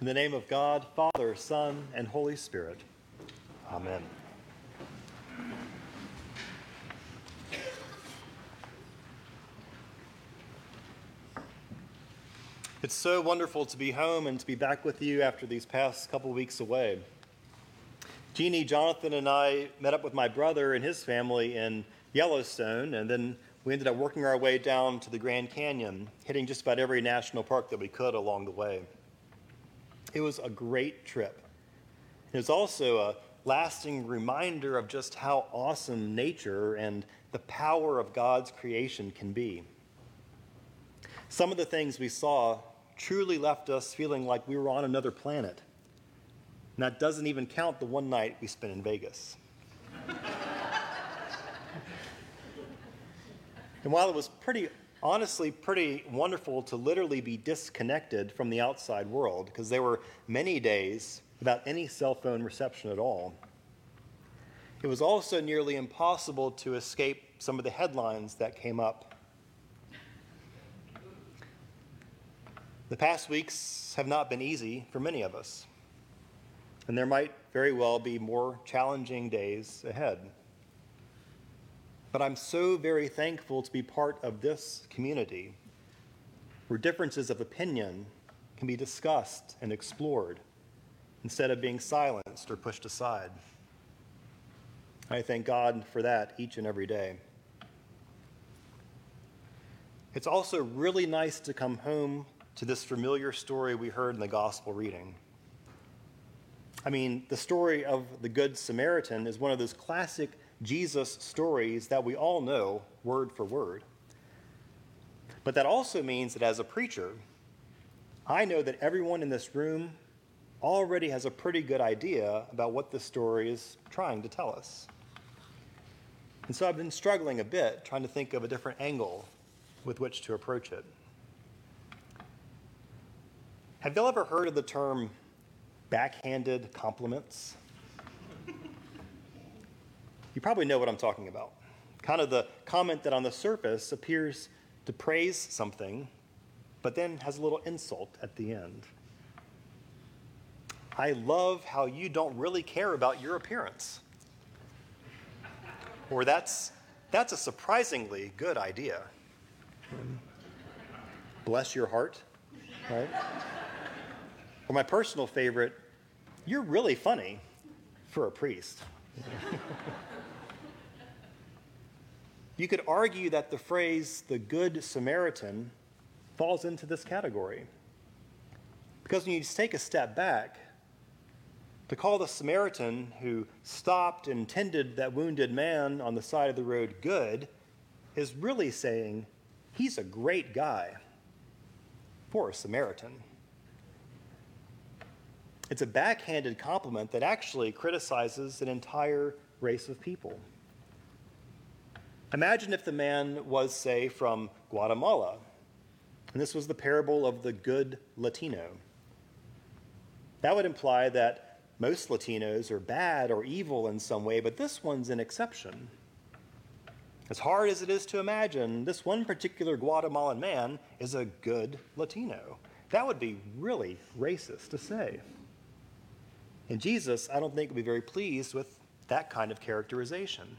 In the name of God, Father, Son, and Holy Spirit. Amen. It's so wonderful to be home and to be back with you after these past couple weeks away. Jeannie, Jonathan, and I met up with my brother and his family in Yellowstone, and then we ended up working our way down to the Grand Canyon, hitting just about every national park that we could along the way. It was a great trip. It was also a lasting reminder of just how awesome nature and the power of God's creation can be. Some of the things we saw truly left us feeling like we were on another planet. And that doesn't even count the one night we spent in Vegas. and while it was pretty, honestly, pretty wonderful to literally be disconnected from the outside world, because there were many days without any cell phone reception at all, it was also nearly impossible to escape some of the headlines that came up The past weeks have not been easy for many of us, and there might very well be more challenging days ahead. But I'm so very thankful to be part of this community where differences of opinion can be discussed and explored instead of being silenced or pushed aside. I thank God for that each and every day. It's also really nice to come home to this familiar story we heard in the gospel reading. I mean, the story of the Good Samaritan is one of those classic Jesus stories that we all know word for word. But that also means that as a preacher, I know that everyone in this room already has a pretty good idea about what this story is trying to tell us. And so I've been struggling a bit trying to think of a different angle with which to approach it. Have y'all ever heard of the term backhanded compliments? You probably know what I'm talking about. Kind of the comment that on the surface appears to praise something, but then has a little insult at the end. I love how you don't really care about your appearance. Or that's, that's a surprisingly good idea. Bless your heart, right? Or my personal favorite, you're really funny for a priest. you could argue that the phrase the Good Samaritan falls into this category. Because when you take a step back, to call the Samaritan who stopped and tended that wounded man on the side of the road good is really saying he's a great guy for a Samaritan. It's a backhanded compliment that actually criticizes an entire race of people. Imagine if the man was, say, from Guatemala, and this was the parable of the good Latino. That would imply that most Latinos are bad or evil in some way, but this one's an exception. As hard as it is to imagine, this one particular Guatemalan man is a good Latino. That would be really racist to say. And Jesus, I don't think, would be very pleased with that kind of characterization.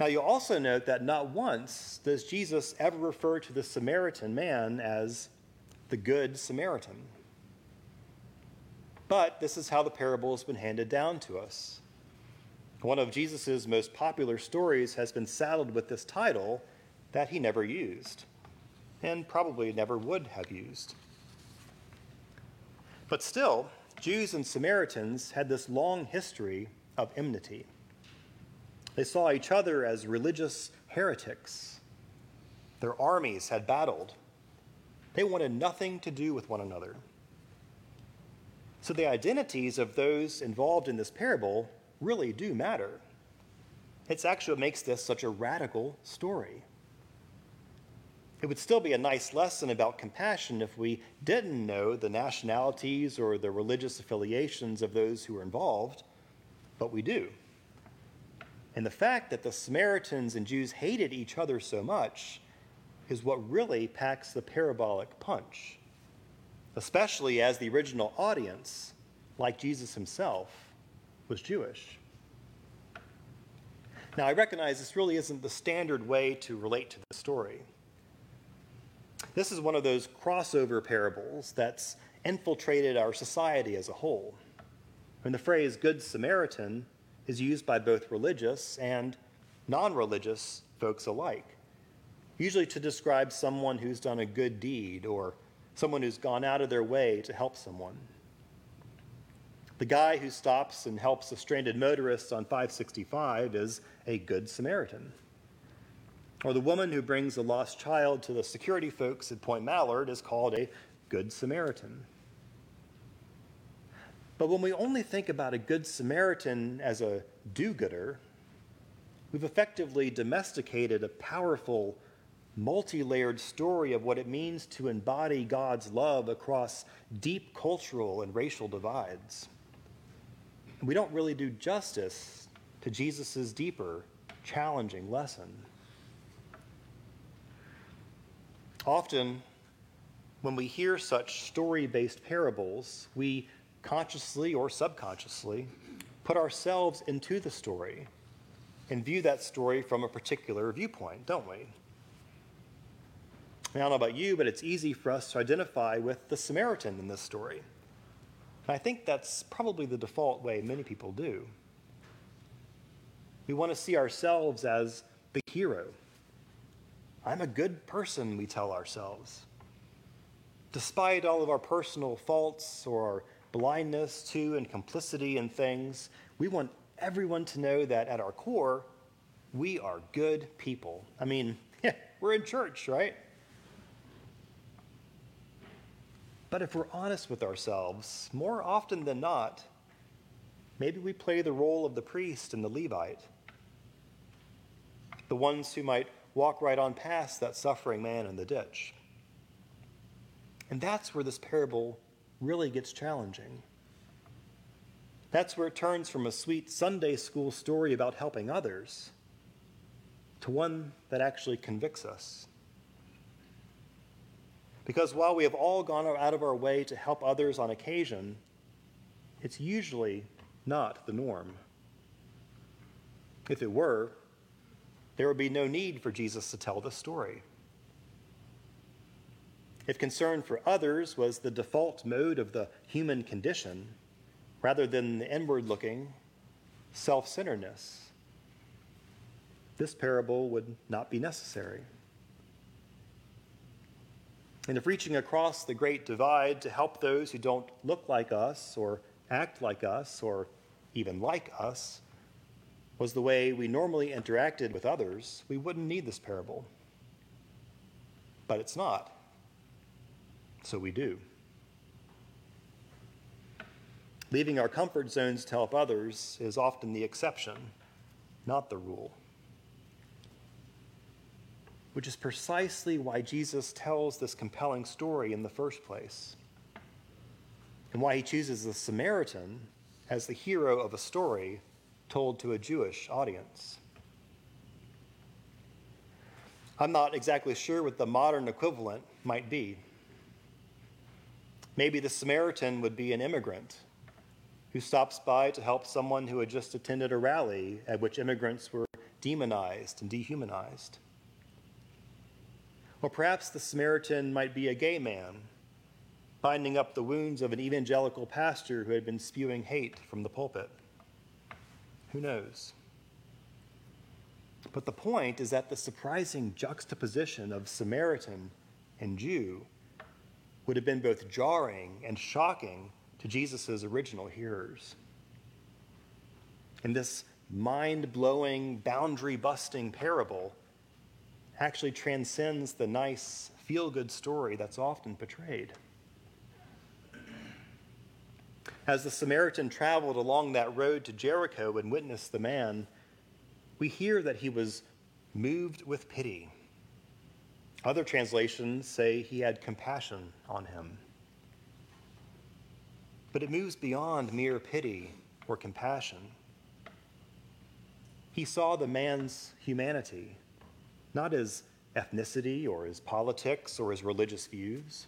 Now, you'll also note that not once does Jesus ever refer to the Samaritan man as the Good Samaritan. But this is how the parable has been handed down to us. One of Jesus' most popular stories has been saddled with this title that he never used, and probably never would have used. But still, Jews and Samaritans had this long history of enmity. They saw each other as religious heretics. Their armies had battled. They wanted nothing to do with one another. So the identities of those involved in this parable really do matter. It's actually what makes this such a radical story. It would still be a nice lesson about compassion if we didn't know the nationalities or the religious affiliations of those who were involved, but we do. And the fact that the Samaritans and Jews hated each other so much is what really packs the parabolic punch. especially as the original audience, like Jesus himself, was Jewish. Now, I recognize this really isn't the standard way to relate to the story. This is one of those crossover parables that's infiltrated our society as a whole. And the phrase Good Samaritan is used by both religious and non religious folks alike, usually to describe someone who's done a good deed or someone who's gone out of their way to help someone. The guy who stops and helps a stranded motorist on 565 is a good Samaritan. Or the woman who brings a lost child to the security folks at Point Mallard is called a good Samaritan. But when we only think about a good Samaritan as a do gooder, we've effectively domesticated a powerful, multi layered story of what it means to embody God's love across deep cultural and racial divides. We don't really do justice to Jesus' deeper, challenging lesson. Often, when we hear such story based parables, we consciously or subconsciously put ourselves into the story and view that story from a particular viewpoint, don't we? I don't know about you, but it's easy for us to identify with the Samaritan in this story. And I think that's probably the default way many people do. We want to see ourselves as the hero. I'm a good person, we tell ourselves. Despite all of our personal faults or our blindness to and complicity in things, we want everyone to know that at our core, we are good people. I mean, we're in church, right? But if we're honest with ourselves, more often than not, maybe we play the role of the priest and the Levite, the ones who might walk right on past that suffering man in the ditch. And that's where this parable really gets challenging. That's where it turns from a sweet Sunday school story about helping others to one that actually convicts us. Because while we have all gone out of our way to help others on occasion, it's usually not the norm. If it were, there would be no need for Jesus to tell the story. If concern for others was the default mode of the human condition, rather than the inward looking self centeredness, this parable would not be necessary. And if reaching across the great divide to help those who don't look like us or act like us or even like us was the way we normally interacted with others, we wouldn't need this parable. But it's not. So we do. Leaving our comfort zones to help others is often the exception, not the rule. Which is precisely why Jesus tells this compelling story in the first place, and why he chooses the Samaritan as the hero of a story told to a Jewish audience. I'm not exactly sure what the modern equivalent might be. Maybe the Samaritan would be an immigrant who stops by to help someone who had just attended a rally at which immigrants were demonized and dehumanized. Or perhaps the Samaritan might be a gay man, binding up the wounds of an evangelical pastor who had been spewing hate from the pulpit. Who knows? But the point is that the surprising juxtaposition of Samaritan and Jew would have been both jarring and shocking to Jesus' original hearers. And this mind blowing, boundary busting parable actually transcends the nice, feel good story that's often portrayed. As the Samaritan traveled along that road to Jericho and witnessed the man, we hear that he was moved with pity. Other translations say he had compassion on him. But it moves beyond mere pity or compassion. He saw the man's humanity, not his ethnicity or his politics or his religious views.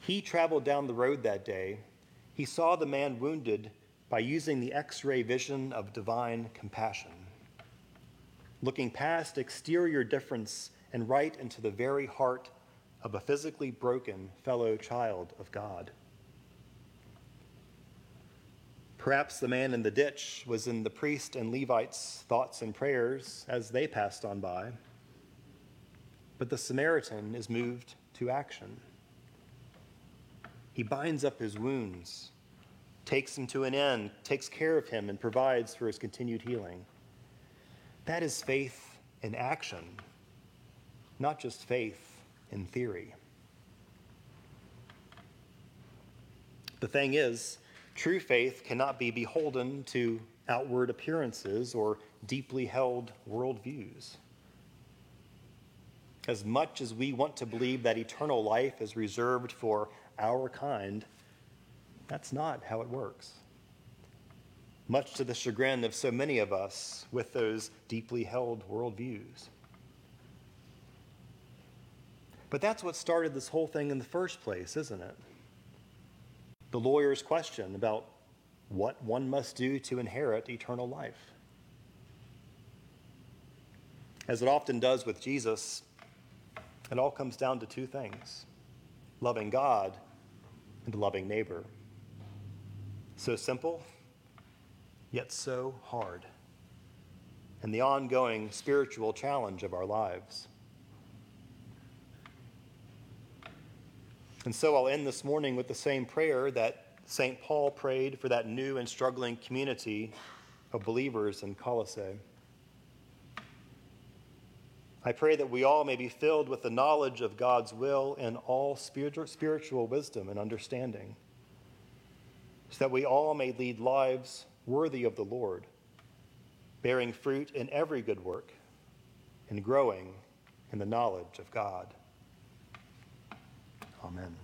he traveled down the road that day, he saw the man wounded by using the x ray vision of divine compassion, looking past exterior difference and right into the very heart of a physically broken fellow child of God. Perhaps the man in the ditch was in the priest and Levite's thoughts and prayers as they passed on by. But the Samaritan is moved to action. He binds up his wounds, takes him to an end, takes care of him, and provides for his continued healing. That is faith in action, not just faith in theory. The thing is, true faith cannot be beholden to outward appearances or deeply held worldviews. As much as we want to believe that eternal life is reserved for our kind, that's not how it works. Much to the chagrin of so many of us with those deeply held worldviews. But that's what started this whole thing in the first place, isn't it? The lawyer's question about what one must do to inherit eternal life. As it often does with Jesus, it all comes down to two things loving God and loving neighbor. So simple, yet so hard, and the ongoing spiritual challenge of our lives. And so I'll end this morning with the same prayer that St. Paul prayed for that new and struggling community of believers in Colossae. I pray that we all may be filled with the knowledge of God's will and all spiritual wisdom and understanding, so that we all may lead lives worthy of the Lord, bearing fruit in every good work and growing in the knowledge of God. Amen.